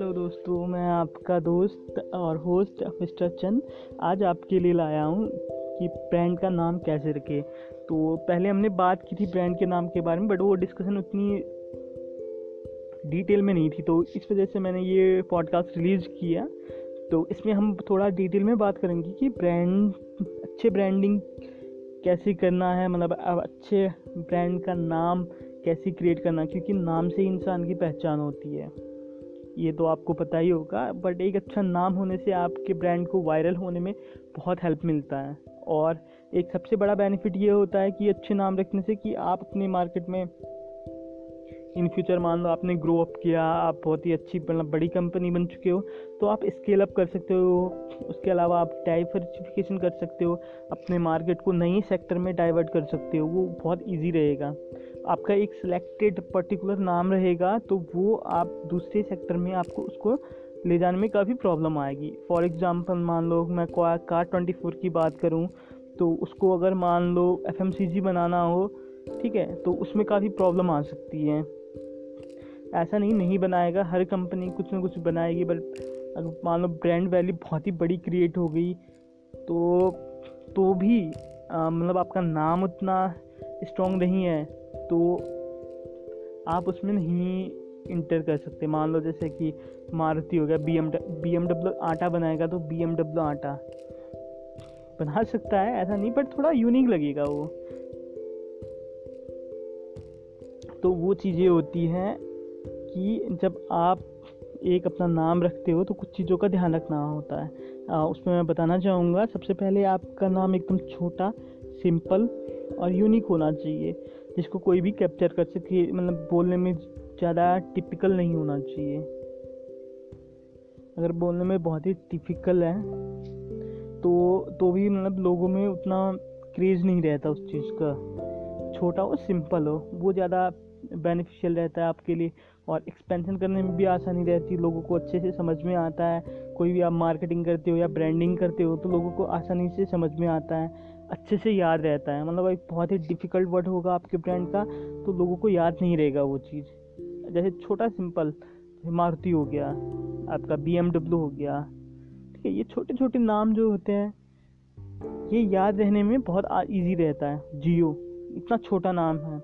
Hello दोस्तों, मैं आपका दोस्त और होस्ट मिस्टर चंद आज आपके लिए लाया हूँ कि ब्रांड का नाम कैसे रखे। तो पहले हमने बात की थी ब्रांड के नाम के बारे में बट वो डिस्कशन उतनी डिटेल में नहीं थी तो इस वजह से मैंने ये पॉडकास्ट रिलीज़ किया। तो इसमें हम थोड़ा डिटेल में बात करेंगे कि ब्रांड अच्छे ब्रांडिंग कैसे करना है मतलब अच्छे ब्रांड का नाम कैसे क्रिएट करना क्योंकि नाम से ही इंसान की पहचान होती है। ये तो आपको पता ही होगा बट एक अच्छा नाम होने से आपके ब्रांड को वायरल होने में बहुत हेल्प मिलता है। और एक सबसे बड़ा बेनिफिट ये होता है कि अच्छे नाम रखने से कि आप अपने मार्केट में इन फ्यूचर मान लो आपने ग्रो अप किया, आप बहुत ही अच्छी मतलब बड़ी कंपनी बन चुके हो तो आप स्केल अप कर सकते हो। उसके अलावा आप डाइवर्सिफिकेशन कर सकते हो, अपने मार्केट को नई सेक्टर में डाइवर्ट कर सकते हो, वो बहुत इजी रहेगा। आपका एक सिलेक्टेड पर्टिकुलर नाम रहेगा तो वो आप दूसरे सेक्टर में आपको उसको ले जाने में काफ़ी प्रॉब्लम आएगी। फॉर एग्ज़ाम्पल मान लो मैं कार ट्वेंटी फोर की बात करूँ तो उसको अगर मान लो एफएमसीजी बनाना हो, ठीक है तो उसमें काफ़ी प्रॉब्लम आ सकती है। ऐसा नहीं नहीं बनाएगा। हर कंपनी कुछ ना कुछ बनाएगी बट अगर मान लो ब्रांड वैल्यू बहुत ही बड़ी क्रिएट हो गई तो तो भी मतलब आपका नाम उतना स्ट्रॉन्ग नहीं है तो आप उसमें नहीं इंटर कर सकते। मान लो जैसे कि मारुति हो गया B M B M W आटा बनाएगा तो बी एम डब्ल्यू आटा बना सकता है, ऐसा नहीं बट थोड़ा यूनिक लगेगा वो। तो वो चीज़ें होती हैं। कि जब आप एक अपना नाम रखते हो तो कुछ चीज़ों का ध्यान रखना होता है। आ, उसमें मैं बताना चाहूँगा सबसे पहले आपका नाम एकदम छोटा सिंपल और यूनिक होना चाहिए जिसको कोई भी कैप्चर कर सके मतलब बोलने में ज़्यादा टिपिकल नहीं होना चाहिए। अगर बोलने में बहुत ही टिपिकल है तो तो भी मतलब लोगों में उतना क्रेज़ नहीं रहता उस चीज़ का। छोटा हो सिंपल हो वो ज़्यादा बेनिफिशियल रहता है आपके लिए और एक्सपेंशन करने में भी आसानी रहती है। लोगों को अच्छे से समझ में आता है। कोई भी आप मार्केटिंग करते हो या ब्रांडिंग करते हो तो लोगों को आसानी से समझ में आता है। अच्छे से याद रहता है। मतलब एक बहुत ही डिफ़िकल्ट वर्ड होगा आपके ब्रांड का तो लोगों को याद नहीं रहेगा वो चीज़। जैसे छोटा सिंपल मारुति हो गया, आपका बीएमडब्ल्यू हो गया, ठीक है, ये छोटे छोटे नाम जो होते हैं, ये याद रहने में बहुत ईजी रहता है। जियो इतना छोटा नाम है।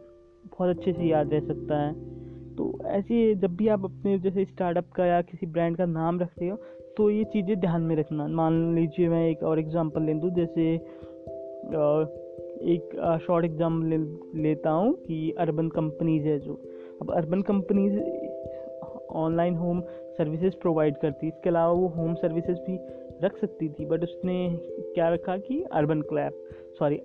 बहुत अच्छे से याद रह सकता है। तो ऐसे जब भी आप अपने जैसे स्टार्टअप का या किसी ब्रांड का नाम रखते हो तो ये चीज़ें ध्यान में रखना। मान लीजिए मैं एक और एग्ज़ाम्पल ले दूँ जैसे एक शॉर्ट एग्ज़ाम ले, लेता हूँ कि अर्बन कंपनीज़ है जो। अब urban companies online home services provide करती इसके अलावा वो होम सर्विसेज़ भी रख सकती थी बट उसने क्या रखा कि urban clap sorry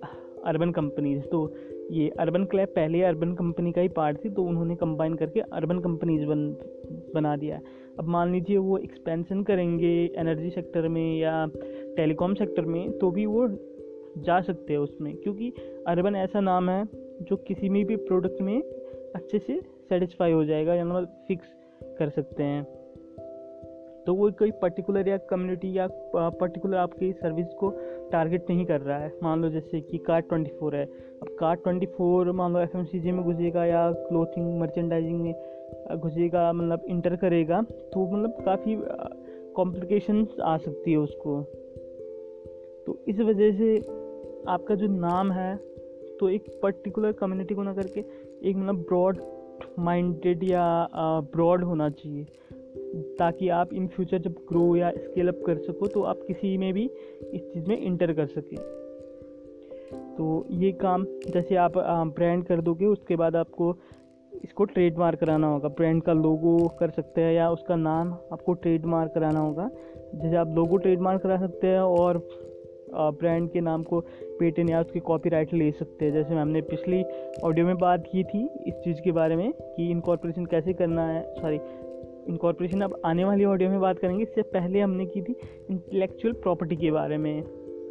urban companies तो ये अर्बन क्लैब पहले अर्बन कंपनी का ही पार्ट थी तो उन्होंने कंबाइन करके अर्बन कंपनीज़ बन, बना दिया है। अब मान लीजिए वो एक्सपेंशन करेंगे एनर्जी सेक्टर में या टेलीकॉम सेक्टर में तो भी वो जा सकते हैं उसमें, क्योंकि अर्बन ऐसा नाम है जो किसी में भी प्रोडक्ट में अच्छे से सेटिस्फाई हो जाएगा या मतलब फिक्स कर सकते हैं। तो वो कोई पर्टिकुलर या कम्युनिटी या पर्टिकुलर आपकी सर्विस को टारगेट नहीं कर रहा है। मान लो जैसे कि कार ट्वेंटी फोर है। अब कार ट्वेंटी फोर मान लो एफ़ में घुसेगा या क्लोथिंग मर्चेंडाइजिंग में घुसेगा मतलब इंटर करेगा तो मतलब काफ़ी कॉम्प्लिकेशन आ सकती है उसको। तो इस वजह से आपका जो नाम है तो एक पर्टिकुलर कम्युनिटी को ना करके एक मतलब ब्रॉड माइंडेड या ब्रॉड होना चाहिए। ताकि आप इन फ्यूचर जब ग्रो या स्केल अप कर सको तो आप किसी में भी इस चीज़ में इंटर कर सकें। तो ये काम जैसे आप ब्रांड कर दोगे, उसके बाद आपको इसको ट्रेडमार्क कराना होगा। ब्रांड का लोगो कर सकते हैं या उसका नाम आपको ट्रेडमार्क कराना होगा। जैसे आप लोगो ट्रेडमार्क करा सकते हैं और ब्रांड के नाम को पेटेंट या उसकी कॉपीराइट ले सकते हैं। जैसे हमने पिछली ऑडियो में बात की थी इस चीज़ के बारे में कि इनकॉर्पोरेशन कैसे करना है। सॉरी इनकॉर्पोरेशन अब आने वाली ऑडियो में बात करेंगे, इससे पहले हमने की थी इंटेलेक्चुअल प्रॉपर्टी के बारे में।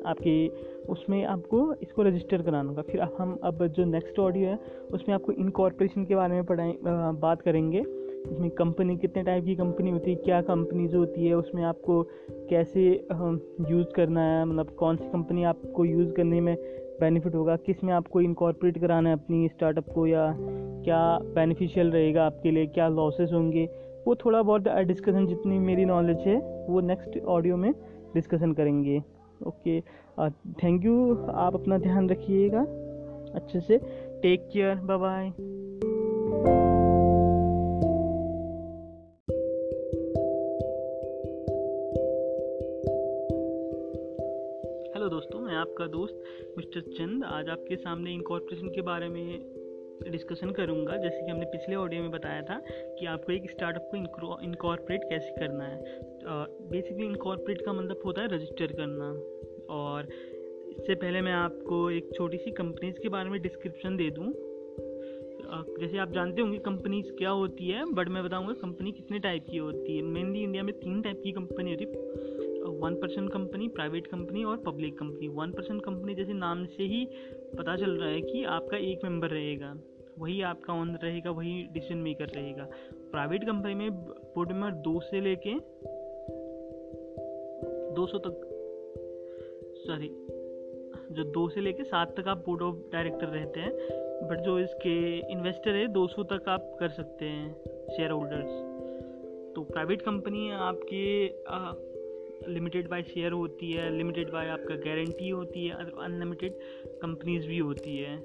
आपकी, उसमें आपको इसको रजिस्टर कराना होगा। फिर अब हम, अब जो नेक्स्ट ऑडियो है, उसमें आपको इनकॉर्पोरेशन के बारे में पढ़ाए बात करेंगे। इसमें कंपनी कितने टाइप की कंपनी होती है, क्या कंपनी जो होती है, उसमें आपको कैसे यूज़ करना है मतलब कौन सी कंपनी आपको यूज़ करने में बेनिफिट होगा किसमें आपको इनकॉर्पोरेट कराना है अपनी स्टार्टअप को, या क्या बेनिफिशियल रहेगा आपके लिए, क्या लॉसेस होंगे वो थोड़ा बहुत डिस्कशन जितनी मेरी नॉलेज है, वो नेक्स्ट ऑडियो में डिस्कशन करेंगे। ओके थैंक यू आप अपना ध्यान रखिएगा अच्छे से। Take care bye bye hello दोस्तों, मैं आपका दोस्त मिस्टर चंद। आज आपके सामने इनकॉर्पोरेशन के बारे में डिस्कशन करूँगा। जैसे कि हमने पिछले ऑडियो में बताया था कि आपको एक स्टार्टअप को इनकॉर्पोरेट कैसे करना है। बेसिकली इनकॉर्पोरेट का मतलब होता है रजिस्टर करना। और इससे पहले मैं आपको एक छोटी सी कंपनीज़ के बारे में डिस्क्रिप्शन दे दूँ। जैसे आप जानते होंगे कंपनीज़ क्या होती है बट मैं बताऊँगा कंपनी कितने टाइप की होती है। मेनली इंडिया में तीन टाइप की कंपनी होती है। One person company private company और public company one person company जैसे नाम से ही पता चल रहा है कि आपका एक मेंबर रहेगा। वही आपका ऑनर रहेगा, वही डिसीज़न मेकर रहेगा। प्राइवेट कंपनी में बोर्ड मेंबर दो से लेके दो सौ तक सॉरी जो दो से लेके सात तक आप बोर्ड ऑफ़ डायरेक्टर रहते हैं बट जो इसके इन्वेस्टर है, दो सौ तक आप कर सकते हैं शेयर होल्डर्स तो प्राइवेट कंपनी आपके लिमिटेड बाय शेयर होती है लिमिटेड बाय आपका गारंटी होती है अनलिमिटेड कंपनीज़ भी होती है।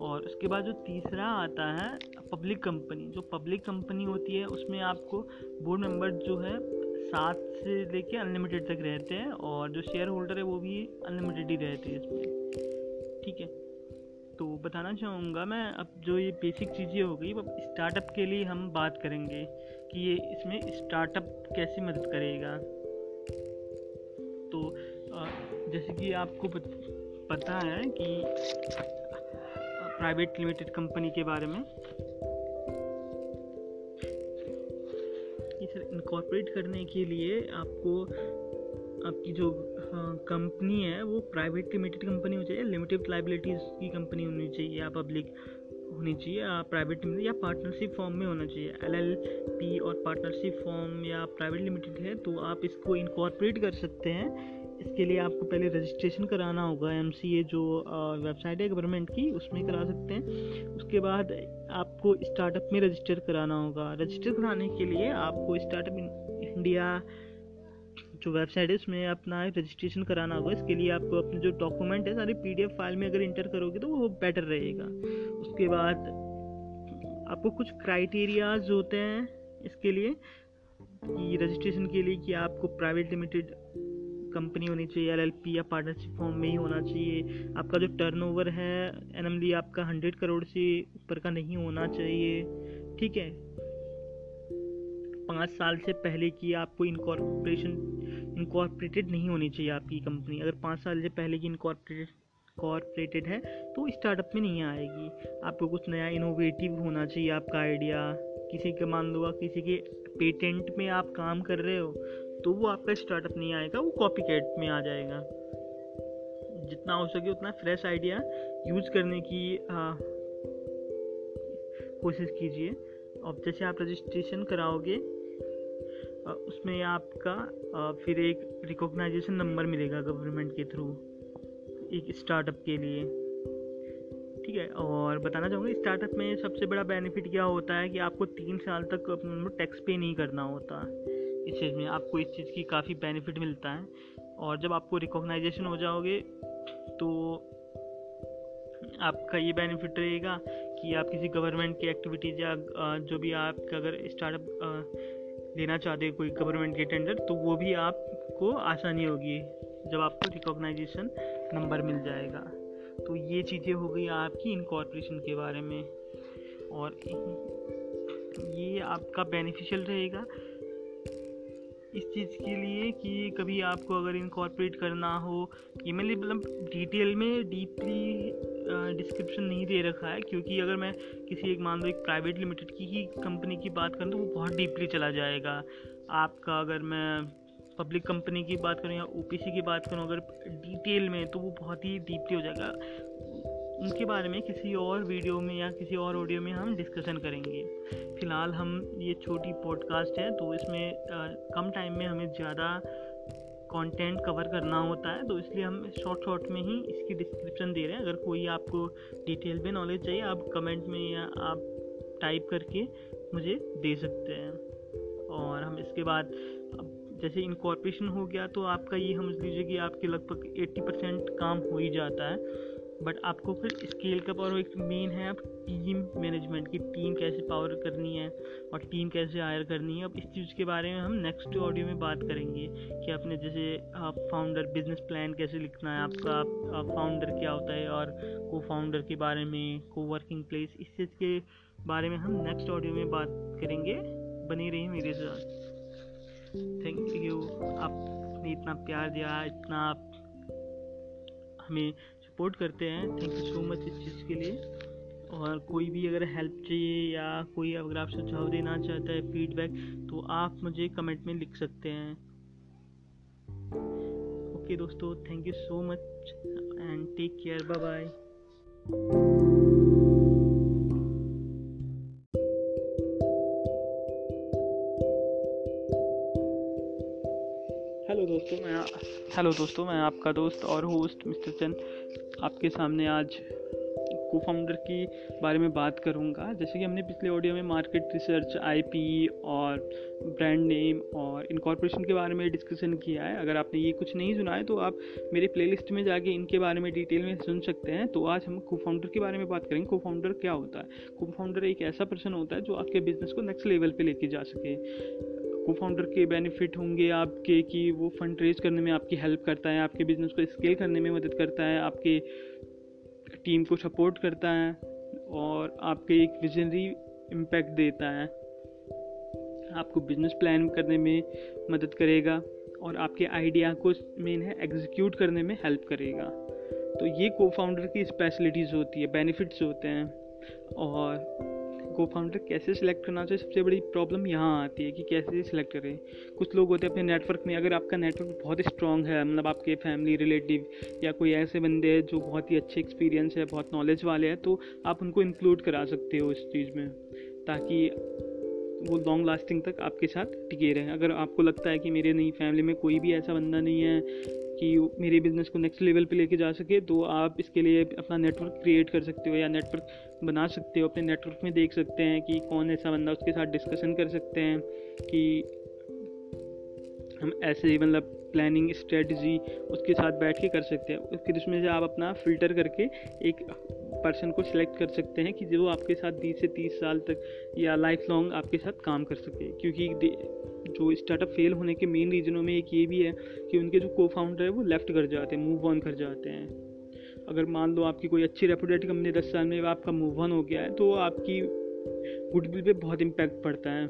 और उसके बाद जो तीसरा आता है पब्लिक कंपनी जो पब्लिक कंपनी होती है, उसमें आपको बोर्ड मेंबर जो है, सात से लेके अनलिमिटेड तक रहते हैं और जो शेयर होल्डर है, वो भी अनलिमिटेड ही रहते हैं इसमें। ठीक है? तो बताना चाहूँगा मैं, अब जो ये बेसिक चीज़ें हो गई, अब स्टार्टअप के लिए हम बात करेंगे कि ये इसमें स्टार्टअप कैसे मदद करेगा। तो जैसे कि आपको पता है कि प्राइवेट लिमिटेड कंपनी के बारे में? सर इनकॉर्पोरेट करने के लिए आपको, आपकी जो कंपनी है, वो प्राइवेट लिमिटेड कंपनी होनी चाहिए लिमिटेड लाइबिलिटीज़ की कंपनी होनी चाहिए, या पब्लिक होनी चाहिए, या प्राइवेट या पार्टनरशिप फॉर्म में होना चाहिए। एल एल पी और पार्टनरशिप फॉर्म या प्राइवेट लिमिटेड है तो आप इसको इनकॉर्पोरेट कर सकते हैं। इसके लिए आपको पहले रजिस्ट्रेशन कराना होगा एमसीए जो वेबसाइट है गवर्नमेंट की, उसमें करा सकते हैं। उसके बाद आपको स्टार्टअप में रजिस्टर कराना होगा। रजिस्टर कराने के लिए आपको स्टार्टअप इंडिया जो वेबसाइट है, उसमें अपना रजिस्ट्रेशन कराना होगा। इसके लिए आपको अपने जो डॉक्यूमेंट है, सारे पीडीएफ फ़ाइल में अगर इंटर करोगे तो वो बेटर रहेगा। उसके बाद आपको कुछ क्राइटेरियाज होते हैं इसके लिए रजिस्ट्रेशन के लिए कि आपको प्राइवेट लिमिटेड कंपनी होनी चाहिए एलएलपी या पार्टनरशिप फॉर्म में ही होना चाहिए। आपका जो टर्नओवर है एन आपका हंड्रेड करोड़ से ऊपर का नहीं होना चाहिए। ठीक है? पाँच साल से पहले की आपको इनकॉर्पोरेशन इनकॉर्पोरेटेड नहीं होनी चाहिए आपकी कंपनी अगर पाँच साल से पहले की इनकॉर्पोरेटेड कॉर्पोरेटेड है तो स्टार्टअप में नहीं आएगी। आपको कुछ नया इनोवेटिव होना चाहिए, आपका आइडिया किसी के, मान लो किसी के पेटेंट में आप काम कर रहे हो तो वो आपका स्टार्टअप नहीं आएगा, वो कॉपी में आ जाएगा। जितना हो सके उतना फ्रेश आइडिया यूज़ करने की कोशिश कीजिए। और जैसे आप रजिस्ट्रेशन कराओगे उसमें आपका फिर एक रिकॉग्नाइजेशन नंबर मिलेगा गवर्नमेंट के थ्रू एक स्टार्टअप के लिए। ठीक है, और बताना चाहूँगा स्टार्टअप में सबसे बड़ा बेनिफिट क्या होता है कि आपको तीन साल तक टैक्स पे नहीं करना होता। इस चीज़ में आपको इस चीज़ की काफ़ी बेनिफिट मिलता है। और जब आपको रिकॉग्नाइजेशन हो जाओगे तो आपका ये बेनिफिट रहेगा कि आप किसी गवर्नमेंट की एक्टिविटीज़ या जो भी आप अगर स्टार्टअप लेना चाहते कोई गवर्नमेंट के टेंडर तो वो भी आपको आसानी होगी जब आपको रिकॉग्नाइजेशन नंबर मिल जाएगा। तो ये चीज़ें हो गई आपकी इनकॉर्पोरेशन के बारे में। और ये आपका बेनिफिशियल रहेगा। इस चीज़ के लिए कि कभी आपको अगर इनकॉर्पोरेट करना हो, ये मैंने मतलब डिटेल में डीपली डिस्क्रिप्शन नहीं दे रखा है, क्योंकि अगर मैं किसी एक मान लो एक प्राइवेट लिमिटेड की ही कंपनी की बात करूँ तो वो बहुत डीपली चला जाएगा। आपका अगर मैं पब्लिक कंपनी की बात करूँ या ओपीसी की बात करूँ, अगर डिटेल में तो वो बहुत ही डीपली हो जाएगा। उनके बारे में किसी और वीडियो में या किसी और ऑडियो में हम डिस्कशन करेंगे। फ़िलहाल हम ये छोटी पॉडकास्ट है तो इसमें आ, कम टाइम में हमें ज़्यादा कंटेंट कवर करना होता है तो इसलिए हम शॉर्ट शॉर्ट में ही इसकी डिस्क्रिप्शन दे रहे हैं। अगर कोई आपको डिटेल में नॉलेज चाहिए आप कमेंट में या आप टाइप करके मुझे दे सकते हैं। और हम इसके बाद जैसे इनकॉर्पोरेशन हो गया तो आपका ये समझ लीजिए कि आपके लगभग 80 परसेंट काम हो ही जाता है। बट आपको फिर स्केल का पावर एक मेन है आप टीम मैनेजमेंट की टीम कैसे पावर करनी है और टीम कैसे हायर करनी है। अब इस चीज़ के बारे में हम नेक्स्ट ऑडियो में बात करेंगे कि आपने जैसे आप फाउंडर बिज़नेस प्लान कैसे लिखना है, आपका, आप फाउंडर क्या होता है और को फाउंडर के बारे में को वर्किंग प्लेस इस चीज़ के बारे में हम नेक्स्ट ऑडियो में बात करेंगे। बनी रही मेरे साथ। थैंक यू आपने इतना प्यार दिया, इतना आप हमें सपोर्ट करते हैं. थैंक यू सो मच इस चीज़ के लिए. और कोई भी अगर हेल्प चाहिए या कोई अगर आप सुझाव देना चाहता है फीडबैक तो आप मुझे कमेंट में लिख सकते हैं. ओके दोस्तों thank you so much and take care bye bye दोस्तों मैं हेलो दोस्तों, मैं आपका दोस्त और होस्ट मिस्टर चंद आपके सामने आज को फाउंडर की बारे में बात करूँगा। जैसे कि हमने पिछले ऑडियो में मार्केट रिसर्च आईपी और ब्रांड नेम और इनकॉर्पोरेशन के बारे में डिस्कशन किया है। अगर आपने ये कुछ नहीं सुना है तो आप मेरे प्लेलिस्ट में जाके इनके बारे में डिटेल में सुन सकते हैं। तो आज हम को फाउंडर के बारे में बात करेंगे। को फाउंडर क्या होता है? को फाउंडर एक ऐसा पर्सन होता है जो आपके बिज़नेस को नेक्स्ट लेवल पर लेके जा सके। को फाउंडर के बेनिफिट होंगे आपके कि वो फंड रेज करने में आपकी हेल्प करता है, आपके बिज़नेस को स्केल करने में मदद करता है, आपके टीम को सपोर्ट करता है और आपके एक विजनरी इम्पैक्ट देता है। आपको बिज़नेस प्लान करने में मदद करेगा और आपके आइडिया को मेन है एग्जीक्यूट करने में हेल्प करेगा। तो ये को फाउंडर की स्पेशलिटीज़ होती है बेनिफिट्स होते हैं और को फाउंडर कैसे सिलेक्ट करना चाहिए सबसे बड़ी प्रॉब्लम यहाँ आती है कि कैसे सिलेक्ट करें। कुछ लोग होते हैं अपने नेटवर्क में, अगर आपका नेटवर्क बहुत स्ट्रॉन्ग है मतलब आपके फैमिली रिलेटिव या कोई ऐसे बंदे हैं जो बहुत ही अच्छे एक्सपीरियंस है, बहुत नॉलेज वाले हैं तो आप उनको इंक्लूड करा सकते हो इस चीज़ में, ताकि वो लॉन्ग लास्टिंग तक आपके साथ टिके रहें। अगर आपको लगता है कि मेरे नहीं फैमिली में कोई भी ऐसा बंदा नहीं है कि मेरे बिज़नेस को नेक्स्ट लेवल पे लेके जा सके तो आप इसके लिए अपना नेटवर्क क्रिएट कर सकते हो या नेटवर्क बना सकते हो, अपने नेटवर्क में देख सकते हैं कि कौन ऐसा बंदा उसके साथ डिस्कशन कर सकते हैं कि हम ऐसे ही मतलब प्लानिंग स्ट्रेटजी उसके साथ बैठ के कर सकते हैं। फिर उसमें से आप अपना फ़िल्टर करके एक पर्सन को सिलेक्ट कर सकते हैं कि जो आपके साथ बीस से तीस साल तक या लाइफ लॉन्ग आपके साथ काम कर सके। क्योंकि जो स्टार्टअप फेल होने के मेन रीज़नों में एक ये भी है कि उनके जो को फाउंडर है वो लेफ़्ट कर जाते हैं मूव ऑन कर जाते हैं। अगर मान लो आपकी कोई अच्छी रेपूटेड कंपनी दस साल में आपका मूव ऑन हो गया है तो आपकी गुडविल पे बहुत इम्पैक्ट पड़ता है।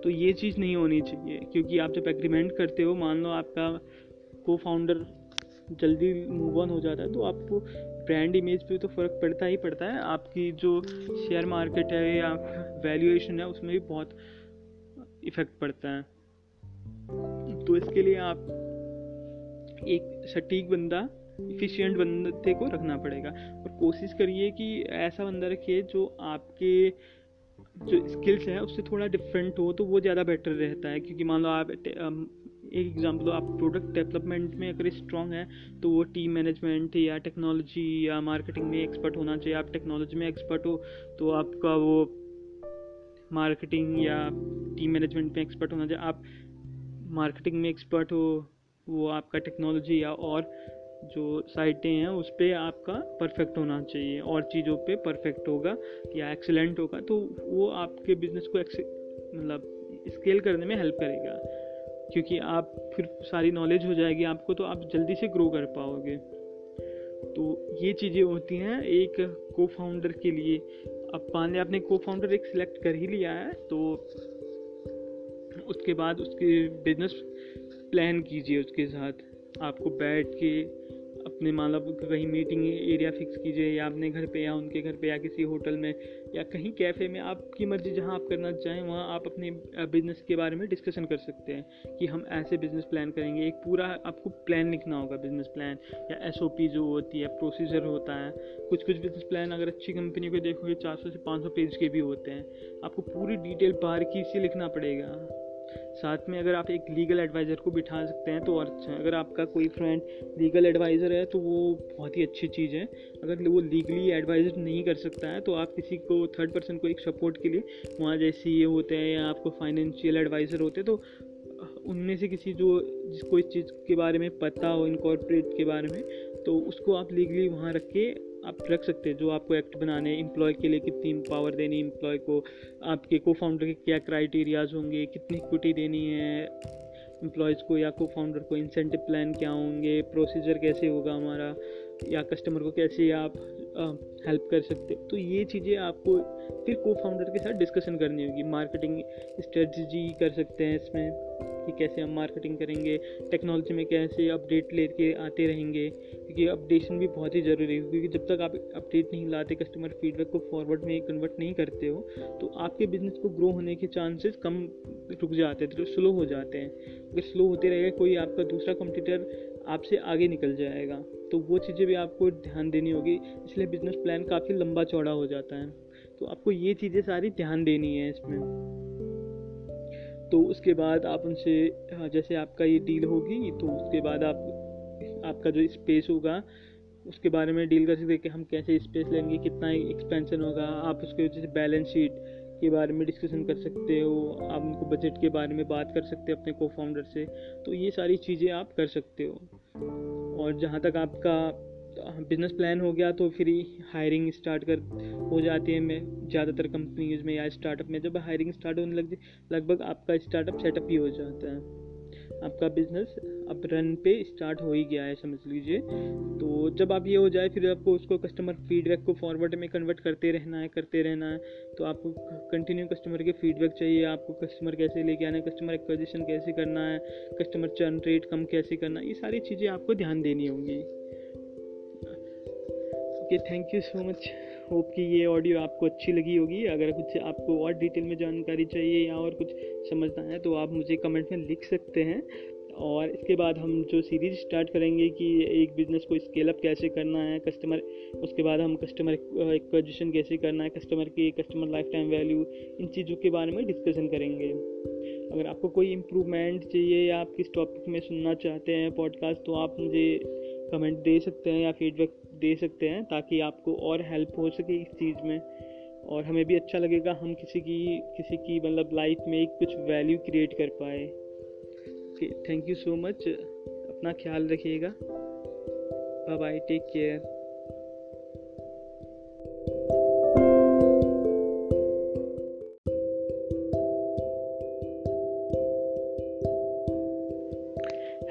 तो ये चीज़ नहीं होनी चाहिए, क्योंकि आप जब एग्रीमेंट करते हो, मान लो आपका को फाउंडर जल्दी मूव ऑन हो जाता है तो आपको ब्रांड इमेज पे तो फ़र्क पड़ता ही पड़ता है। आपकी जो शेयर मार्केट है या वैल्यूएशन है, उसमें भी बहुत इफ़ेक्ट पड़ता है। तो इसके लिए आप एक सटीक बंदा इफ़िशियंट बंदे को रखना पड़ेगा। और कोशिश करिए कि ऐसा बंदा रखिए जो आपके जो स्किल्स हैं, उससे थोड़ा डिफरेंट हो तो वो ज़्यादा बेटर रहता है। क्योंकि मान लो आप एक एग्जांपल आप प्रोडक्ट डेवलपमेंट में अगर स्ट्रॉन्ग है तो वो टीम मैनेजमेंट या टेक्नोलॉजी या मार्केटिंग में एक्सपर्ट होना चाहिए। आप टेक्नोलॉजी में एक्सपर्ट हो तो आपका वो मार्केटिंग या टीम मैनेजमेंट में एक्सपर्ट होना चाहिए। आप मार्केटिंग में एक्सपर्ट हो, वो आपका टेक्नोलॉजी या और जो साइटें हैं, उस पर आपका परफेक्ट होना चाहिए। और चीज़ों पे परफेक्ट होगा या एक्सेलेंट होगा तो वो आपके बिज़नेस को मतलब स्केल करने में हेल्प करेगा। क्योंकि आप फिर सारी नॉलेज हो जाएगी आपको तो आप जल्दी से ग्रो कर पाओगे। तो ये चीज़ें होती हैं एक को फाउंडर के लिए। अब लिया आपने को फाउंडर एक सिलेक्ट कर ही लिया है तो उसके बाद उसके बिज़नेस प्लान कीजिए उसके साथ। आपको बैठ के अपने मतलब कहीं मीटिंग एरिया फिक्स कीजिए या अपने घर पे या उनके घर पे या किसी होटल में या कहीं कैफ़े में, आपकी मर्ज़ी जहाँ आप करना चाहें, वहाँ आप अपने बिज़नेस के बारे में डिस्कशन कर सकते हैं कि हम ऐसे बिज़नेस प्लान करेंगे। एक पूरा आपको प्लान लिखना होगा बिज़नेस प्लान या एसओपी जो होती है प्रोसीजर होता है। कुछ कुछ बिज़नेस प्लान अगर अच्छी कंपनी को देखोगे, चार सौ से पाँच सौ पेज के भी होते हैं। आपको पूरी डिटेल बारीकी से लिखना पड़ेगा। साथ में अगर आप एक लीगल एडवाइज़र को बिठा सकते हैं तो और अच्छा अगर आपका कोई फ्रेंड लीगल एडवाइज़र है तो वो बहुत ही अच्छी चीज़ है। अगर वो लीगली एडवाइज़र नहीं कर सकता है तो आप किसी को थर्ड पर्सन को एक सपोर्ट के लिए, वहाँ जैसे ये होते हैं या आपको फाइनेंशियल एडवाइज़र होते हैं तो उनमें से किसी जो, जिसको इस चीज़ के बारे में पता हो इनकॉर्पोरेट के बारे में तो उसको आप लीगली वहाँ रख के आप रख सकते हैं, जो आपको एक्ट बनाने एम्प्लॉय के लिए कितनी पावर देनी एम्प्लॉय को, आपके को फाउंडर के क्या क्राइटेरियाज होंगे, कितनी इक्विटी देनी है एम्प्लॉयज़ को या को फाउंडर को इंसेंटिव प्लान क्या होंगे प्रोसीजर कैसे होगा हमारा, या कस्टमर को कैसे आप हेल्प कर सकते तो ये चीज़ें आपको फिर को फाउंडर के साथ डिस्कशन करनी होगी। मार्केटिंग स्ट्रेटजी कर सकते हैं इसमें। कि कैसे हम मार्केटिंग करेंगे टेक्नोलॉजी में कैसे अपडेट लेके आते रहेंगे, क्योंकि अपडेशन भी बहुत ही ज़रूरी है, क्योंकि जब तक आप अपडेट नहीं लाते कस्टमर फीडबैक को फॉरवर्ड में कन्वर्ट नहीं करते हो तो आपके बिज़नेस को ग्रो होने के चांसेस कम रुक जाते हैं तो स्लो हो जाते हैं। अगर स्लो होते रहेगा, कोई आपका दूसरा कंप्यूटर आपसे आगे निकल जाएगा। तो वो चीज़ें भी आपको ध्यान देनी होगी, इसलिए बिज़नेस प्लान काफ़ी लंबा चौड़ा हो जाता है। तो आपको ये चीज़ें सारी ध्यान देनी है इसमें। तो उसके बाद आप उनसे हाँ, जैसे आपका ये डील होगी तो उसके बाद आप आपका जो स्पेस होगा उसके बारे में डील कर सकते हैं कि हम कैसे स्पेस लेंगे कितना एक्सपेंशन होगा आप उसके जैसे बैलेंस शीट के बारे में डिस्कशन कर सकते हो आप उनको बजट के बारे में बात कर सकते हो अपने को फाउंडर से तो ये सारी चीज़ें आप कर सकते हो। और जहाँ तक आपका बिज़नेस प्लान हो गया तो फिर हायरिंग स्टार्ट कर, हो जाती है मैं ज़्यादातर कंपनीज़ में या स्टार्टअप में। जब हायरिंग स्टार्ट होने लग, लगभग आपका स्टार्टअप सेटअप ही हो जाता है। आपका बिज़नेस अब रन पे स्टार्ट हो ही गया है, समझ लीजिए। तो जब आप ये हो जाए, फिर आपको उसको कस्टमर फीडबैक को फॉरवर्ड में कन्वर्ट करते रहना है, करते रहना है। तो आपको कंटिन्यू कस्टमर के फीडबैक चाहिए, आपको कस्टमर कैसे लेके आना है कस्टमर एक्विजिशन कैसे करना है कस्टमर चर्न रेट कम कैसे करना है, ये सारी चीज़ें आपको ध्यान देनी होंगी। Okay thank you so much hope कि ये ऑडियो आपको अच्छी लगी होगी। अगर कुछ आपको और डिटेल में जानकारी चाहिए या और कुछ समझना है तो आप मुझे कमेंट में लिख सकते हैं। और इसके बाद हम जो सीरीज़ स्टार्ट करेंगे कि एक बिज़नेस को स्केल अप कैसे करना है कस्टमर उसके बाद हम कस्टमर एक्विजिशन कैसे करना है कस्टमर की कस्टमर लाइफ टाइम वैल्यू इन चीज़ों के बारे में डिस्कशन करेंगे। अगर आपको कोई इम्प्रूवमेंट चाहिए या आप किस टॉपिक में सुनना चाहते हैं पॉडकास्ट तो आप मुझे कमेंट दे सकते हैं या फीडबैक दे सकते हैं ताकि आपको और हेल्प हो सके इस चीज़ में। और हमें भी अच्छा लगेगा हम किसी की किसी की मतलब लाइफ में एक कुछ वैल्यू क्रिएट कर पाए। थैंक यू सो मच अपना ख्याल रखिएगा। Bye bye take care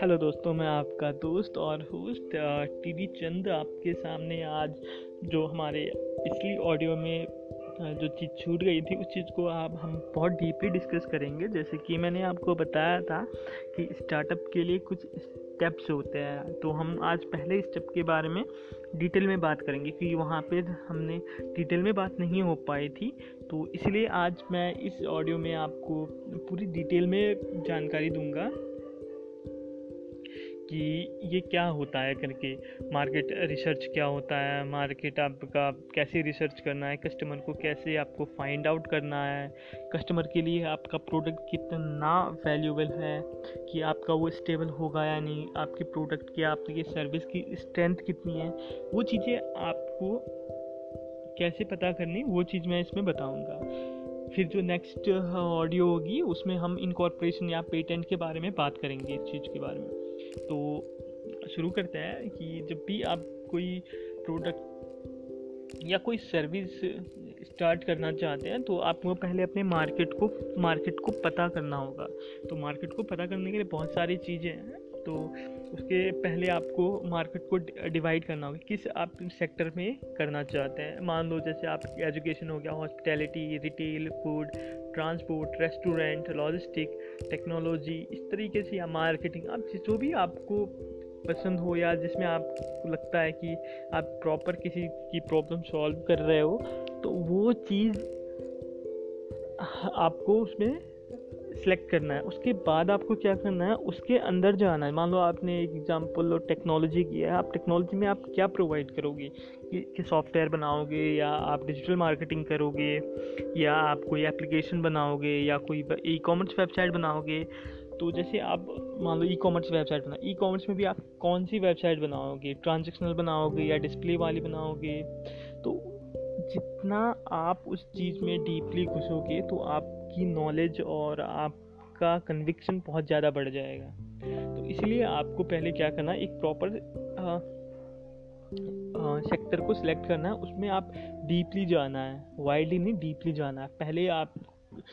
hello दोस्तों, मैं आपका दोस्त और होस्ट टी चंद आपके सामने आज जो हमारे पिछली ऑडियो में जो चीज़ छूट गई थी, उस चीज़ को आप, हम बहुत डीपली डिस्कस करेंगे। जैसे कि मैंने आपको बताया था कि स्टार्टअप के लिए कुछ स्टेप्स होते हैं। तो हम आज पहले स्टेप के बारे में डिटेल में बात करेंगे क्योंकि वहाँ पे हमने डिटेल में बात नहीं हो पाई थी। तो इसलिए आज मैं इस ऑडियो में आपको पूरी डिटेल में जानकारी दूँगा। कि ये क्या होता है करके? मार्केट रिसर्च क्या होता है? मार्केट आपका कैसे रिसर्च करना है? कस्टमर को कैसे आपको फाइंड आउट करना है? कस्टमर के लिए आपका प्रोडक्ट कितना वैल्यूबल है? कि आपका वो स्टेबल होगा या नहीं? आपके प्रोडक्ट की, आपकी सर्विस की स्ट्रेंथ कितनी है? वो चीज़ें आपको कैसे पता करनी वो चीज़ मैं इसमें बताऊँगा। फिर जो नेक्स्ट ऑडियो होगी, उसमें हम इनकॉर्पोरेशन या पेटेंट के बारे में बात करेंगे इस चीज़ के बारे में। तो शुरू करते हैं कि जब भी आप कोई प्रोडक्ट या कोई सर्विस स्टार्ट करना चाहते हैं तो आपको पहले अपने मार्केट को मार्केट को पता करना होगा। तो मार्केट को पता करने के लिए बहुत सारी चीज़ें हैं। तो उसके पहले आपको मार्केट को डिवाइड करना होगा, किस आप सेक्टर में करना चाहते हैं। मान लो जैसे आप एजुकेशन हो गया hospitality retail food transport restaurant logistic technology इस तरीके से या मार्केटिंग आप जो भी आपको पसंद हो या जिसमें आपको लगता है कि आप प्रॉपर किसी की प्रॉब्लम सॉल्व कर रहे हो तो वो चीज़ आपको उसमें सेलेक्ट करना है। उसके बाद आपको क्या करना है? उसके अंदर जाना है। मान लो आपने एक एग्जांपल लो टेक्नोलॉजी की है। आप टेक्नोलॉजी में आप क्या प्रोवाइड करोगे? कि, कि सॉफ्टवेयर बनाओगे या आप डिजिटल मार्केटिंग करोगे? या आप कोई एप्लीकेशन बनाओगे? या कोई ई कॉमर्स वेबसाइट बनाओगे? तो जैसे आप मान लो ई कॉमर्स वेबसाइट बना ई कॉमर्स में भी आप कौन सी वेबसाइट बनाओगे? ट्रांजेक्शनल बनाओगे या डिस्प्ले वाली बनाओगे? तो जितना आप उस चीज़ में डीपली घुसोगे तो आपकी नॉलेज और आपका कन्विक्शन बहुत ज़्यादा बढ़ जाएगा। तो इसलिए आपको पहले क्या करना एक प्रॉपर सेक्टर को सिलेक्ट करना है, उसमें आप डीपली जाना है वाइडली नहीं डीपली जाना है। पहले आप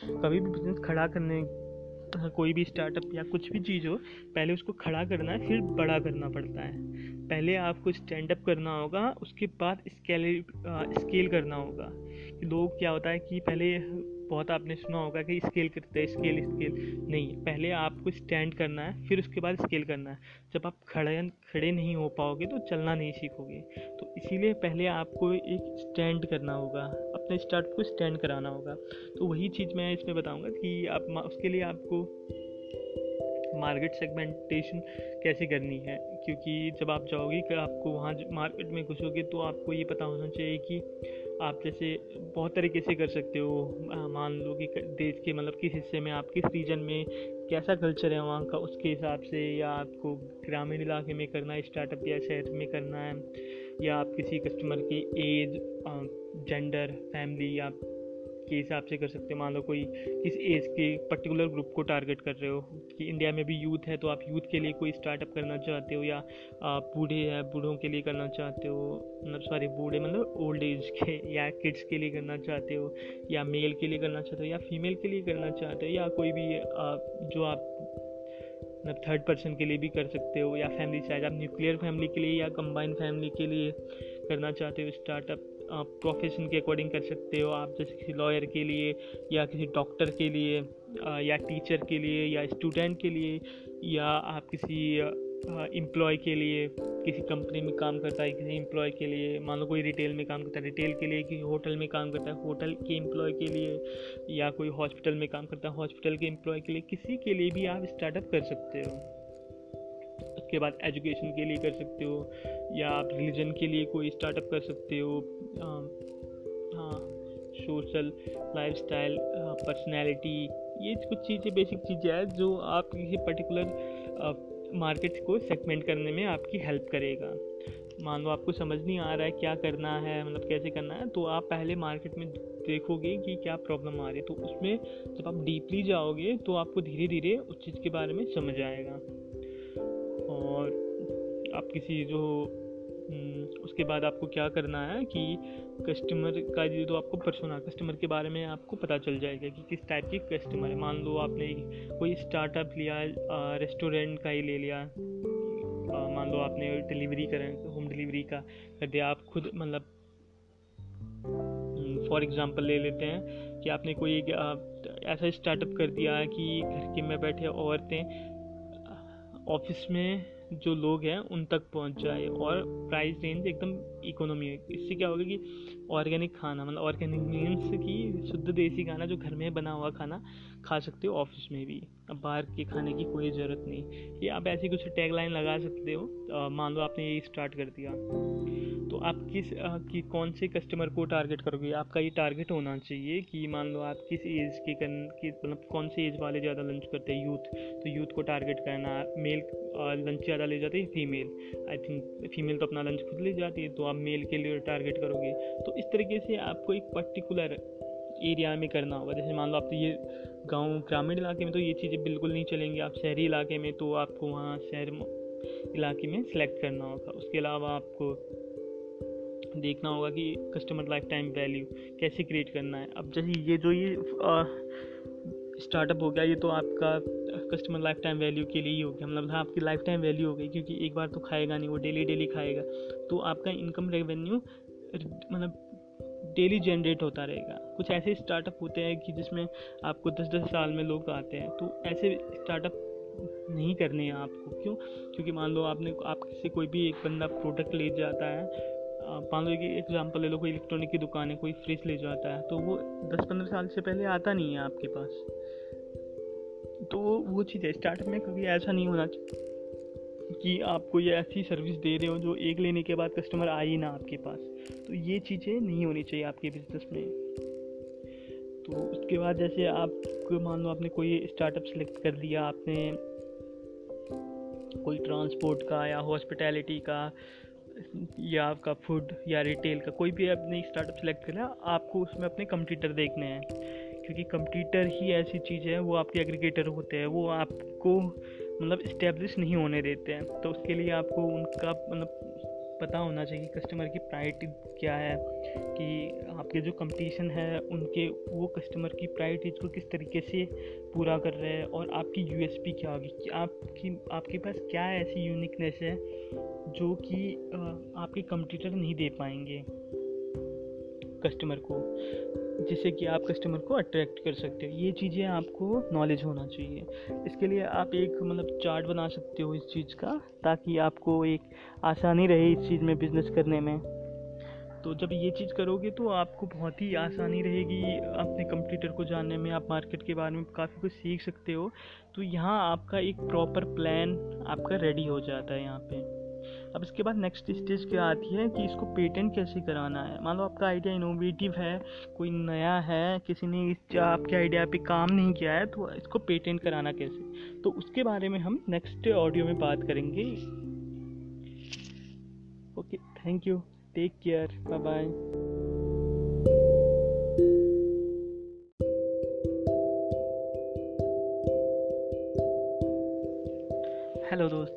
कभी भी बिज़नेस खड़ा करने, कोई भी स्टार्टअप या कुछ भी चीज़ हो, पहले उसको खड़ा करना है, फिर बड़ा करना पड़ता है। पहले आपको स्टैंड अप करना होगा, उसके बाद स्केल स्केल करना होगा। कि लोग क्या होता है कि पहले बहुत आपने सुना होगा कि स्केल करते हैं स्केल स्केल नहीं, पहले आपको स्टैंड करना है, फिर उसके बाद स्केल करना है। जब आप खड़े खड़े नहीं हो पाओगे तो चलना नहीं सीखोगे। तो इसीलिए पहले आपको एक स्टैंड करना होगा, अपने स्टार्ट को स्टैंड कराना होगा। तो वही चीज़ मैं इसमें बताऊँगा कि आप उसके लिए आपको मार्केट सेगमेंटेशन कैसे करनी है? क्योंकि जब आप जाओगे कि आपको वहाँ मार्केट में घुसोगे तो आपको ये पता होना चाहिए कि आप जैसे बहुत तरीके से कर सकते हो। मान लो कि देश के मतलब किस हिस्से में आप किस रीजन में कैसा कल्चर है वहाँ का, उसके हिसाब से या आपको ग्रामीण इलाके में करना है स्टार्टअप या शहर में करना है, या आप किसी कस्टमर की एज जेंडर फैमिली या के हिसाब से कर सकते हो। मान लो कोई किस एज के पर्टिकुलर ग्रुप को टारगेट कर रहे हो कि इंडिया में भी यूथ है तो आप यूथ के लिए कोई स्टार्टअप करना चाहते हो या बूढ़े हैं, बूढ़ों के लिए करना चाहते हो? मतलब सॉरी बूढ़े मतलब ओल्ड एज के या किड्स के लिए करना चाहते हो? या मेल के लिए करना चाहते हो? या फीमेल के लिए करना चाहते हो? या कोई भी जो आप मतलब थर्ड पर्सन के लिए भी कर सकते हो? या फैमिली साइज़ आप न्यूक्लियर फैमिली के लिए या कंबाइंड फैमिली के लिए करना चाहते हो स्टार्टअप प्रोफेशन के अकॉर्डिंग कर सकते हो। आप जैसे किसी लॉयर के लिए या किसी डॉक्टर के लिए या टीचर के लिए, या स्टूडेंट के लिए, या आप किसी एम्प्लॉय के लिए, किसी कंपनी में काम करता है, किसी एम्प्लॉय के लिए। मान लो कोई रिटेल में काम करता है रिटेल के लिए किसी होटल में काम करता है होटल के एम्प्लॉय के लिए, या कोई हॉस्पिटल में काम करता है हॉस्पिटल के एम्प्लॉय के लिए, किसी के लिए भी आप स्टार्टअप कर सकते हो। उसके बाद एजुकेशन के लिए कर सकते हो, या आप रिलीजन के लिए कोई स्टार्टअप कर सकते हो हाँ सोशल लाइफ स्टाइल पर्सनैलिटी ये कुछ चीज़ें बेसिक चीज़ें हैं जो आप किसी पर्टिकुलर मार्केट को सेगमेंट करने में आपकी हेल्प करेगा। मान लो आपको समझ नहीं आ रहा है क्या करना है मतलब कैसे करना है तो आप पहले मार्केट में देखोगे कि क्या प्रॉब्लम आ रही है। तो उसमें जब आप डीपली जाओगे तो आपको धीरे धीरे उस चीज़ के बारे में समझ आएगा। और आप किसी जो हम्म, उसके बाद आपको क्या करना है कि कस्टमर का जो तो आपको पर्सोना कस्टमर के बारे में आपको पता चल जाएगा कि किस टाइप की कस्टमर है। मान लो आपने कोई स्टार्टअप लिया रेस्टोरेंट का ही ले लिया। मान लो आपने डिलीवरी करें होम डिलीवरी का कर दिया आप खुद मतलब फॉर एग्ज़ाम्पल ले लेते हैं कि आपने कोई ऐसा स्टार्टअप कर दिया कि घर के में बैठे औरतें ऑफ़िस में जो लोग हैं, उन तक पहुँच जाए और प्राइस रेंज एकदम इकोनॉमी है। इससे क्या होगा कि ऑर्गेनिक खाना मतलब ऑर्गेनिक मीन्स की शुद्ध देसी खाना जो घर में बना हुआ खाना खा सकते हो ऑफ़िस में भी। अब बाहर के खाने की कोई ज़रूरत नहीं। ये आप ऐसी कुछ टैग लाइन लगा सकते हो। मान लो आपने ये स्टार्ट कर दिया। तो आप किस कि कौन से कस्टमर को टारगेट करोगे? आपका ये टारगेट होना चाहिए कि मान लो आप किस एज के कन मतलब कौन से एज वाले ज़्यादा लंच करते हैं? यूथ तो यूथ को टारगेट करना मेल लंच ज़्यादा ले जाते हैं फीमेल आई थिंक फीमेल तो अपना लंच खुद ले जाती है तो आप मेल के लिए टारगेट करोगे? तो इस तरीके से आपको एक पर्टिकुलर एरिया में करना होगा। जैसे मान लो आप तो ये गाँव, ग्रामीण इलाके में तो ये चीज़ें बिल्कुल नहीं चलेंगी। आप शहरी इलाके में तो आपको वहाँ शहर इलाके में सेलेक्ट करना होगा। उसके अलावा आपको देखना होगा कि कस्टमर लाइफ टाइम वैल्यू कैसे क्रिएट करना है। अब जैसे ये जो ये स्टार्टअप हो गया, ये तो आपका कस्टमर लाइफ टाइम वैल्यू के लिए ही हो गया। मतलब आपकी लाइफ टाइम वैल्यू हो गई, क्योंकि एक बार तो खाएगा नहीं, वो डेली डेली खाएगा। तो आपका इनकम रेवेन्यू मतलब डेली जनरेट होता रहेगा। कुछ ऐसे स्टार्टअप होते हैं कि जिसमें आपको दस दस साल में लोग आते हैं। तो ऐसे स्टार्टअप नहीं करने हैं आपको। क्यों? क्योंकि मान लो आपने आप से कोई भी एक बंदा प्रोडक्ट ले जाता है मान लो कि एग्जांपल ले लो, कोई इलेक्ट्रॉनिक की दुकान है, कोई फ्रिज ले जाता है तो वो दस पंद्रह साल से पहले आता नहीं है आपके पास। तो वो चीज़ है स्टार्टअप में कभी ऐसा नहीं होना चाहिए कि आप कोई ऐसी सर्विस दे रहे हो जो एक लेने के बाद कस्टमर आए ही ना आपके पास। तो ये चीज़ें नहीं होनी चाहिए आपके बिज़नेस में। तो उसके बाद जैसे आप, मान लो आपने कोई स्टार्टअप सेलेक्ट कर दिया आपने कोई ट्रांसपोर्ट का या हॉस्पिटैलिटी का या आपका फ़ूड या रिटेल का कोई भी आपने स्टार्टअप सेलेक्ट करा आपको उसमें अपने कंप्यूटर देखने हैं। क्योंकि कंप्यूटर ही ऐसी चीज़ है, वो आपके एग्रीगेटर होते हैं, वो आपको मतलब इस्टेब्लिश नहीं होने देते हैं। तो उसके लिए आपको उनका मतलब पता होना चाहिए कि कस्टमर की प्रायरिटी क्या है, कि आपके जो कंपटीशन है, उनके, वो कस्टमर की प्रायरिटीज को किस तरीके से पूरा कर रहे हैं और आपकी यूएसपी क्या होगी? कि आपकी, आपके पास क्या ऐसी यूनिकनेस है जो कि आपके कंपटीटर नहीं दे पाएँगे? कस्टमर को, जिससे कि आप कस्टमर को अट्रैक्ट कर सकते हो। ये चीज़ें आपको नॉलेज होना चाहिए। इसके लिए आप एक मतलब चार्ट बना सकते हो इस चीज़ का, ताकि आपको एक आसानी रहे इस चीज़ में बिज़नेस करने में। तो जब ये चीज़ करोगे तो आपको बहुत ही आसानी रहेगी अपने कंप्यूटर को जानने में। आप मार्केट के बारे में काफ़ी कुछ सीख सकते हो। तो यहाँ आपका एक प्रॉपर प्लान आपका रेडी हो जाता है यहाँ पे। अब इसके बाद नेक्स्ट स्टेज क्या आती है कि इसको पेटेंट कैसे कराना है? मान लो आपका आइडिया इनोवेटिव है, कोई नया है, किसी ने इस आपके आइडिया पे काम नहीं किया है तो इसको पेटेंट कराना कैसे? तो उसके बारे में हम नेक्स्ट ऑडियो में बात करेंगे। Okay thank you take care bye bye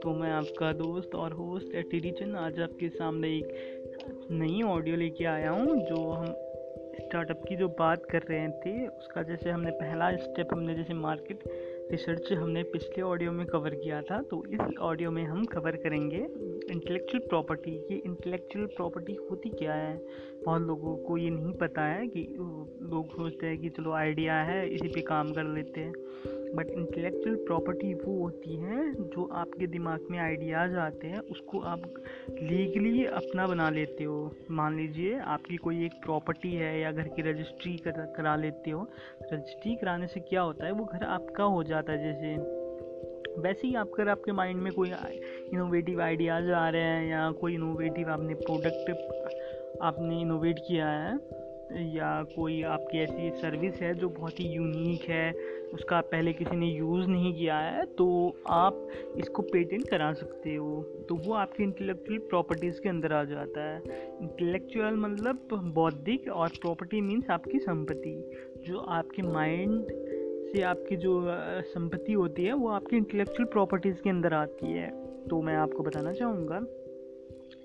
दोस्तों मैं आपका दोस्त और होस्ट टीडीचन आज आपके सामने एक नई ऑडियो लेके आया हूँ, जो हम स्टार्टअप की जो बात कर रहे थे, उसका जैसे हमने पहला स्टेप हमने जैसे मार्केट रिसर्च हमने पिछले ऑडियो में कवर किया था तो इस ऑडियो में हम कवर करेंगे इंटेलेक्चुअल प्रॉपर्टी ये इंटेलेक्चुअल प्रॉपर्टी होती क्या है? बहुत लोगों को ये नहीं पता है कि, लोग सोचते हैं कि चलो आइडिया है, इसी पे काम कर लेते हैं। बट इंटेलेक्चुअल प्रॉपर्टी वो होती है जो आपके दिमाग में आइडियाज़ आते हैं उसको आप लीगली अपना बना लेते हो। मान लीजिए आपकी कोई एक प्रॉपर्टी है या घर की रजिस्ट्री कर, करा लेते हो। रजिस्ट्री कराने से क्या होता है? वो घर आपका हो जाता है जैसे। वैसे ही आप अगर आपके माइंड में कोई इनोवेटिव आइडियाज़ आ रहे हैं या कोई इनोवेटिव आपने प्रोडक्ट आपने इनोवेट किया है या कोई आपकी ऐसी सर्विस है जो बहुत ही यूनिक है उसका पहले किसी ने यूज़ नहीं किया है तो आप इसको पेटेंट करा सकते हो। तो वो आपकी इंटेलेक्चुअल प्रॉपर्टीज़ के अंदर आ जाता है। इंटेलेक्चुअल मतलब बौद्धिक और प्रॉपर्टी मीन्स आपकी संपत्ति। जो आपके माइंड से आपकी जो संपत्ति होती है, वो आपकी इंटेलेक्चुअल प्रॉपर्टीज़ के अंदर आती है। तो मैं आपको बताना चाहूँगा,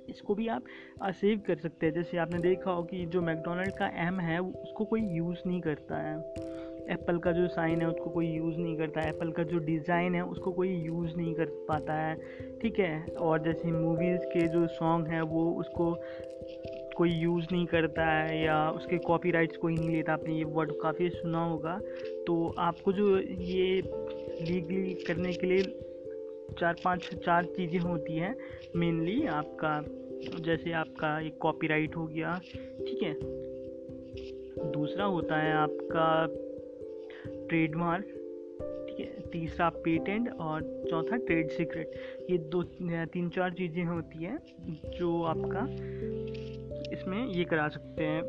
इसको भी आप सेव कर सकते हैं। जैसे आपने देखा हो कि जो मैकडोनल्ड का एम है, उसको कोई यूज़ नहीं करता है। एप्पल का जो साइन है, उसको कोई यूज़ नहीं करता है। एप्पल का जो डिज़ाइन है, उसको कोई यूज़ नहीं कर पाता है। ठीक है? और जैसे मूवीज़ के जो सॉन्ग हैं, वो उसको कोई यूज़ नहीं करता है, या उसके कॉपी राइट्स कोई नहीं लेता। आपने ये वर्ड काफ़ी सुना होगा। तो आपको जो ये लीगली करने के लिए चार पाँच, चार चीज़ें होती हैं। मेनली आपका, जैसे आपका एक कॉपीराइट हो गया। ठीक है? दूसरा होता है आपका ट्रेडमार्क ठीक है, तीसरा पेटेंट और चौथा ट्रेड सीक्रेट ये दो तीन चार चीज़ें होती हैं जो आपका इसमें ये करा सकते हैं।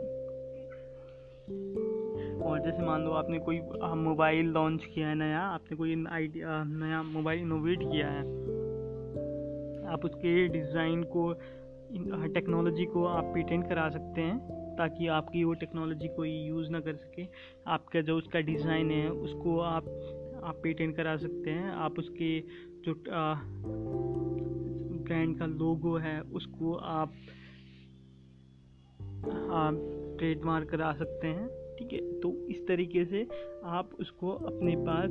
और जैसे मान लो आपने कोई मोबाइल लॉन्च किया है नया, आपने कोई आइडिया नया मोबाइल इनोवेट किया है, आप उसके डिज़ाइन को टेक्नोलॉजी को आप पेटेंट करा सकते हैं। ताकि आपकी वो टेक्नोलॉजी कोई यूज़ ना कर सके। आपका जो उसका डिज़ाइन है, उसको आप आप पेटेंट करा सकते हैं। आप उसके जो ब्रांड का लोगो है, उसको आप आप ट्रेडमार्क करा सकते हैं। ठीक है? तो इस तरीके से आप उसको अपने पास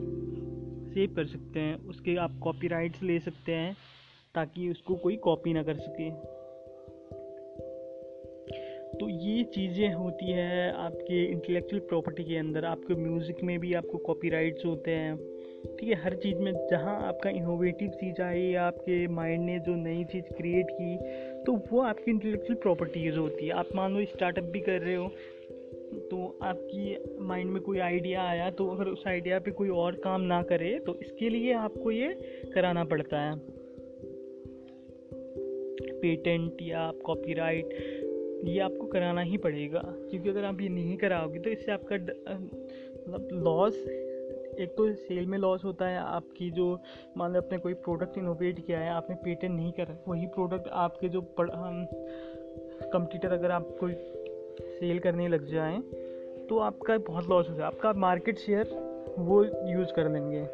सेव कर सकते हैं। उसके आप कॉपीराइट्स ले सकते हैं, ताकि उसको कोई कॉपी ना कर सके। ये चीज़ें होती है आपके इंटेलेक्चुअल प्रॉपर्टी के अंदर, आपके म्यूज़िक में भी आपको कॉपीराइट्स होते हैं। ठीक है, हर चीज़ में जहाँ आपका इनोवेटिव चीज़ आई, आपके माइंड ने जो नई चीज़ क्रिएट की तो वो आपकी इंटेलेक्चुअल प्रॉपर्टीज़ होती है। आप मान लो स्टार्टअप भी कर रहे हो तो आपकी माइंड में कोई आइडिया आया तो अगर उस आइडिया पे कोई और काम ना करे तो इसके लिए आपको ये कराना पड़ता है। पेटेंट या आप कॉपीराइट ये आपको कराना ही पड़ेगा, क्योंकि अगर आप ये नहीं कराओगे तो इससे आपका मतलब लॉस एक तो सेल में लॉस होता है, आपकी जो मान लो आपने कोई प्रोडक्ट इनोवेट किया है, आपने पेटेंट नहीं करा, वही प्रोडक्ट आपके जो कंप्यूटर अगर आप कोई सेल करने लग जाए तो आपका बहुत लॉस हो जाए। आपका मार्केट शेयर वो यूज़ कर लेंगे।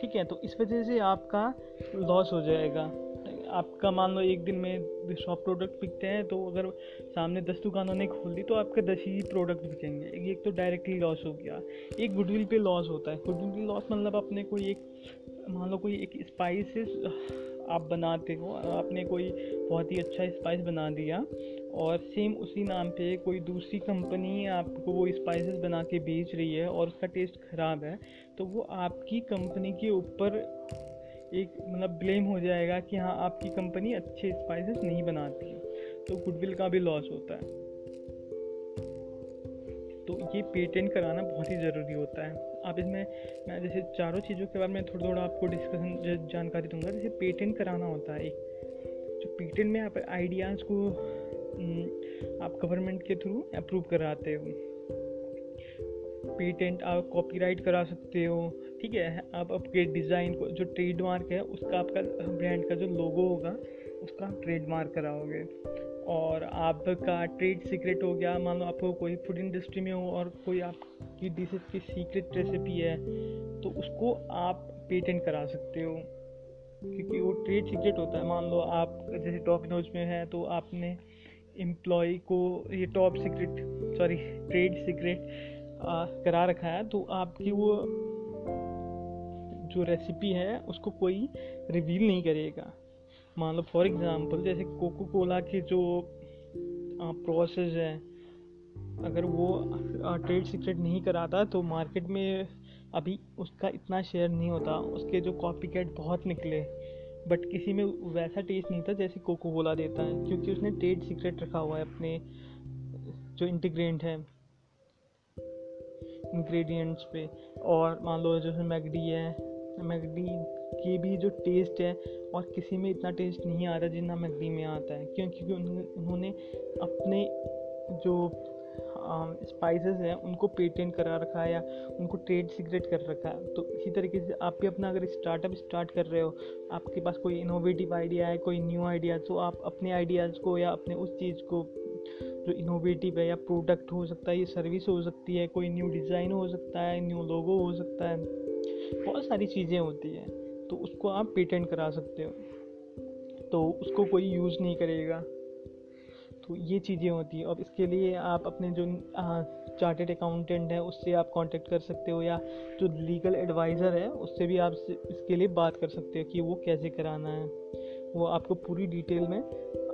ठीक है तो इस वजह से आपका लॉस हो जाएगा। आपका मान लो एक दिन में सौ प्रोडक्ट बिकते हैं तो अगर सामने दस दुकानों ने खोल दी तो आपके दस ही प्रोडक्ट बिकेंगे एक तो डायरेक्टली लॉस हो गया। एक गुडविल पे लॉस होता है। गुडविल पे लॉस मतलब अपने कोई एक, मान लो कोई एक स्पाइसेस आप बनाते हो, आपने कोई बहुत ही अच्छा स्पाइस बना दिया, और सेम उसी नाम पे कोई दूसरी कंपनी आपको वो स्पाइसेस बना के बेच रही है, और उसका टेस्ट ख़राब है तो वो आपकी कंपनी के ऊपर एक मतलब ब्लेम हो जाएगा कि हाँ आपकी कंपनी अच्छे स्पाइसेस नहीं बनाती है। तो गुडविल का भी लॉस होता है। तो ये पेटेंट कराना बहुत ही ज़रूरी होता है। आप इसमें, मैं जैसे चारों चीज़ों के बारे में थोड़ा थोड़ा आपको डिस्कशन जानकारी दूँगा। जैसे पेटेंट कराना होता है एक। जो पेटेंट में आप आइडियाज़ को आप गवर्नमेंट के थ्रू अप्रूव कराते हो। पेटेंट आप कॉपीराइट करा सकते हो, ठीक है? आप आपके डिज़ाइन को, जो ट्रेडमार्क है, उसका आपका ब्रांड का जो लोगो होगा, उसका ट्रेडमार्क कराओगे। और आपका ट्रेड सीक्रेट हो गया, मान लो आपको कोई फ़ूड इंडस्ट्री में हो और कोई आपकी डिशेज की सीक्रेट रेसिपी है तो उसको आप पेटेंट करा सकते हो। क्योंकि वो ट्रेड सीक्रेट होता है। मान लो आप, जैसे टॉप नोज़ में है तो आपने एम्प्लॉय को ये top secret sorry trade secret करा रखा है तो आपकी वो जो रेसिपी है, उसको कोई रिवील नहीं करेगा। मान लो फॉर एग्ज़ाम्पल जैसे कोको कोला की जो प्रोसेस है, अगर वो ट्रेड सीक्रेट नहीं कराता तो मार्केट में अभी उसका इतना शेयर नहीं होता, उसके जो कॉपी कैट बहुत निकले। बट किसी में वैसा टेस्ट नहीं था, जैसे कोको कोला देता है, क्योंकि उसने ट्रेड सीक्रेट रखा हुआ है अपने, जो इंटीग्रेंट है। इंग्रेडिएंट्स पे। और मान लो जैसे मैगडी है, मैगडी की भी जो टेस्ट है, और किसी में इतना टेस्ट नहीं आता जितना मैगडी में आता है। क्योंकि उन्होंने अपने जो स्पाइसेस हैं, उनको पेटेंट करा रखा है या उनको ट्रेड सीक्रेट कर रखा है। तो इसी तरीके से आप भी अपना अगर स्टार्टअप स्टार्ट कर रहे हो, आपके पास कोई इनोवेटिव आइडिया है, कोई न्यू आइडिया तो आप अपने आइडियाज़ को या अपने उस चीज़ को जो इनोवेटिव है या प्रोडक्ट हो सकता है, ये सर्विस हो सकती है, कोई न्यू डिज़ाइन हो सकता है न्यू लोगो हो सकता है, बहुत सारी चीज़ें होती हैं तो उसको आप पेटेंट करा सकते हो। तो उसको कोई यूज़ नहीं करेगा। तो ये चीज़ें होती हैं। और इसके लिए आप अपने जो चार्टेड अकाउंटेंट है, उससे आप कांटेक्ट कर सकते हो या जो लीगल एडवाइज़र है, उससे भी आप इसके लिए बात कर सकते हो कि वो कैसे कराना है। वो आपको पूरी डिटेल में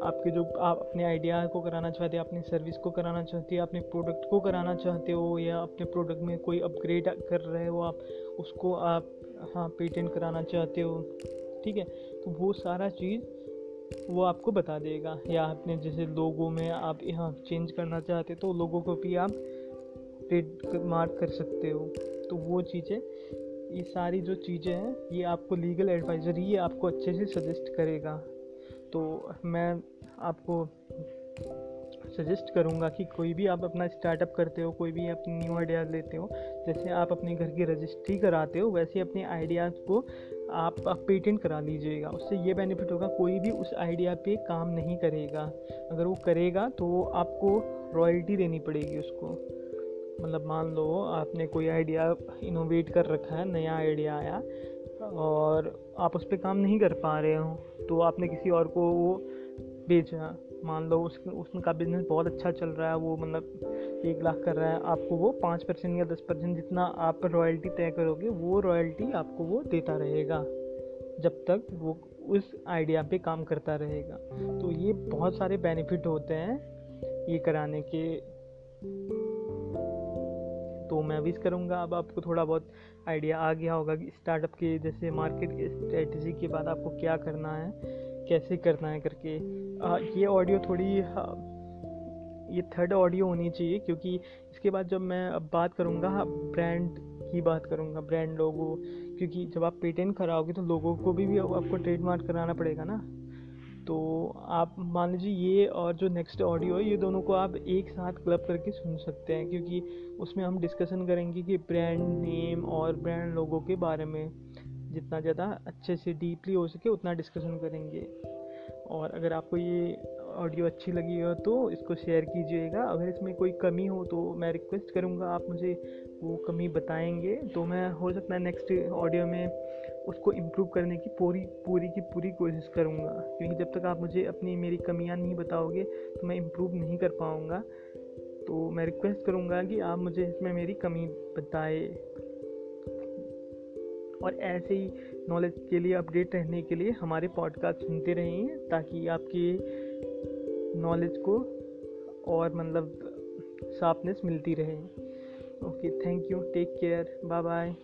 आपके जो आप अपने आइडिया को कराना चाहते हो, अपनी सर्विस को कराना चाहते हो, अपने प्रोडक्ट को कराना चाहते हो, या अपने प्रोडक्ट में कोई अपग्रेड कर रहे हो आप, उसको आप हाँ पेटेंट कराना चाहते हो, ठीक है? तो वो सारा चीज़ वो आपको बता देगा। या अपने जैसे लोगों में आप यहाँ चेंज करना चाहते हो तो लोगों को भी आप ट्रेड मार्क कर सकते हो। तो वो चीज़ें, ये सारी जो चीज़ें हैं, ये आपको लीगल एडवाइज़र ही आपको अच्छे से सजेस्ट करेगा। तो मैं आपको सजेस्ट करूँगा कि कोई भी आप अपना स्टार्टअप करते हो, कोई भी अपनी न्यू आइडियाज़ लेते हो, जैसे आप अपने घर की रजिस्ट्री कराते हो, वैसे अपने आइडियाज़ को आप पेटेंट करा लीजिएगा। उससे ये बेनिफिट होगा, कोई भी उस आइडिया पे काम नहीं करेगा। अगर वो करेगा तो आपको रॉयल्टी देनी पड़ेगी उसको। मतलब मान लो आपने कोई आइडिया इनोवेट कर रखा है, नया आइडिया आया और आप उस पर काम नहीं कर पा रहे हो तो आपने किसी और को वो बेचा। मान लो उस, उसका बिज़नेस बहुत अच्छा चल रहा है, वो मतलब एक लाख कर रहा है, आपको वो पाँच परसेंट या दस परसेंट जितना आप रॉयल्टी तय करोगे, वो रॉयल्टी आपको वो देता रहेगा, जब तक वो उस आइडिया पे काम करता रहेगा। तो ये बहुत सारे बेनिफिट होते हैं ये कराने के तो मैं विश करूँगा। अब आपको थोड़ा बहुत आइडिया आ गया होगा कि स्टार्टअप के जैसे मार्केट के स्ट्रेटजी के बाद आपको क्या करना है कैसे करना है करके। आ, ये ऑडियो थोड़ी ये थर्ड ऑडियो होनी चाहिए क्योंकि इसके बाद जब मैं अब बात करूँगा ब्रांड की बात करूँगा ब्रांड लोगो क्योंकि जब आप पेटेंट कराओगे तो लोगों को भी, भी आपको ट्रेडमार्क कराना पड़ेगा ना। तो आप मान लीजिए ये और जो नेक्स्ट ऑडियो है, ये दोनों को आप एक साथ क्लब करके सुन सकते हैं, क्योंकि उसमें हम डिस्कशन करेंगे कि ब्रांड नेम और ब्रांड लोगों के बारे में जितना ज़्यादा अच्छे से डीपली हो सके उतना डिस्कशन करेंगे। और अगर आपको ये ऑडियो अच्छी लगी हो तो इसको शेयर कीजिएगा। अगर इसमें कोई कमी हो तो मैं रिक्वेस्ट करूँगा, आप मुझे वो कमी बताएँगे। तो मैं, हो सकता है नेक्स्ट ऑडियो में उसको इम्प्रूव करने की पूरी पूरी की पूरी कोशिश करूँगा। क्योंकि जब तक आप मुझे अपनी, मेरी कमियाँ नहीं बताओगे तो मैं इम्प्रूव नहीं कर पाऊँगा। तो मैं रिक्वेस्ट करूँगा कि आप मुझे इसमें मेरी कमी बताए। और ऐसे ही नॉलेज के लिए अपडेट रहने के लिए हमारे पॉडकास्ट सुनते रहें ताकि आपकी नॉलेज को और मतलब शार्पनेस मिलती रहे। Okay thank you take care bye bye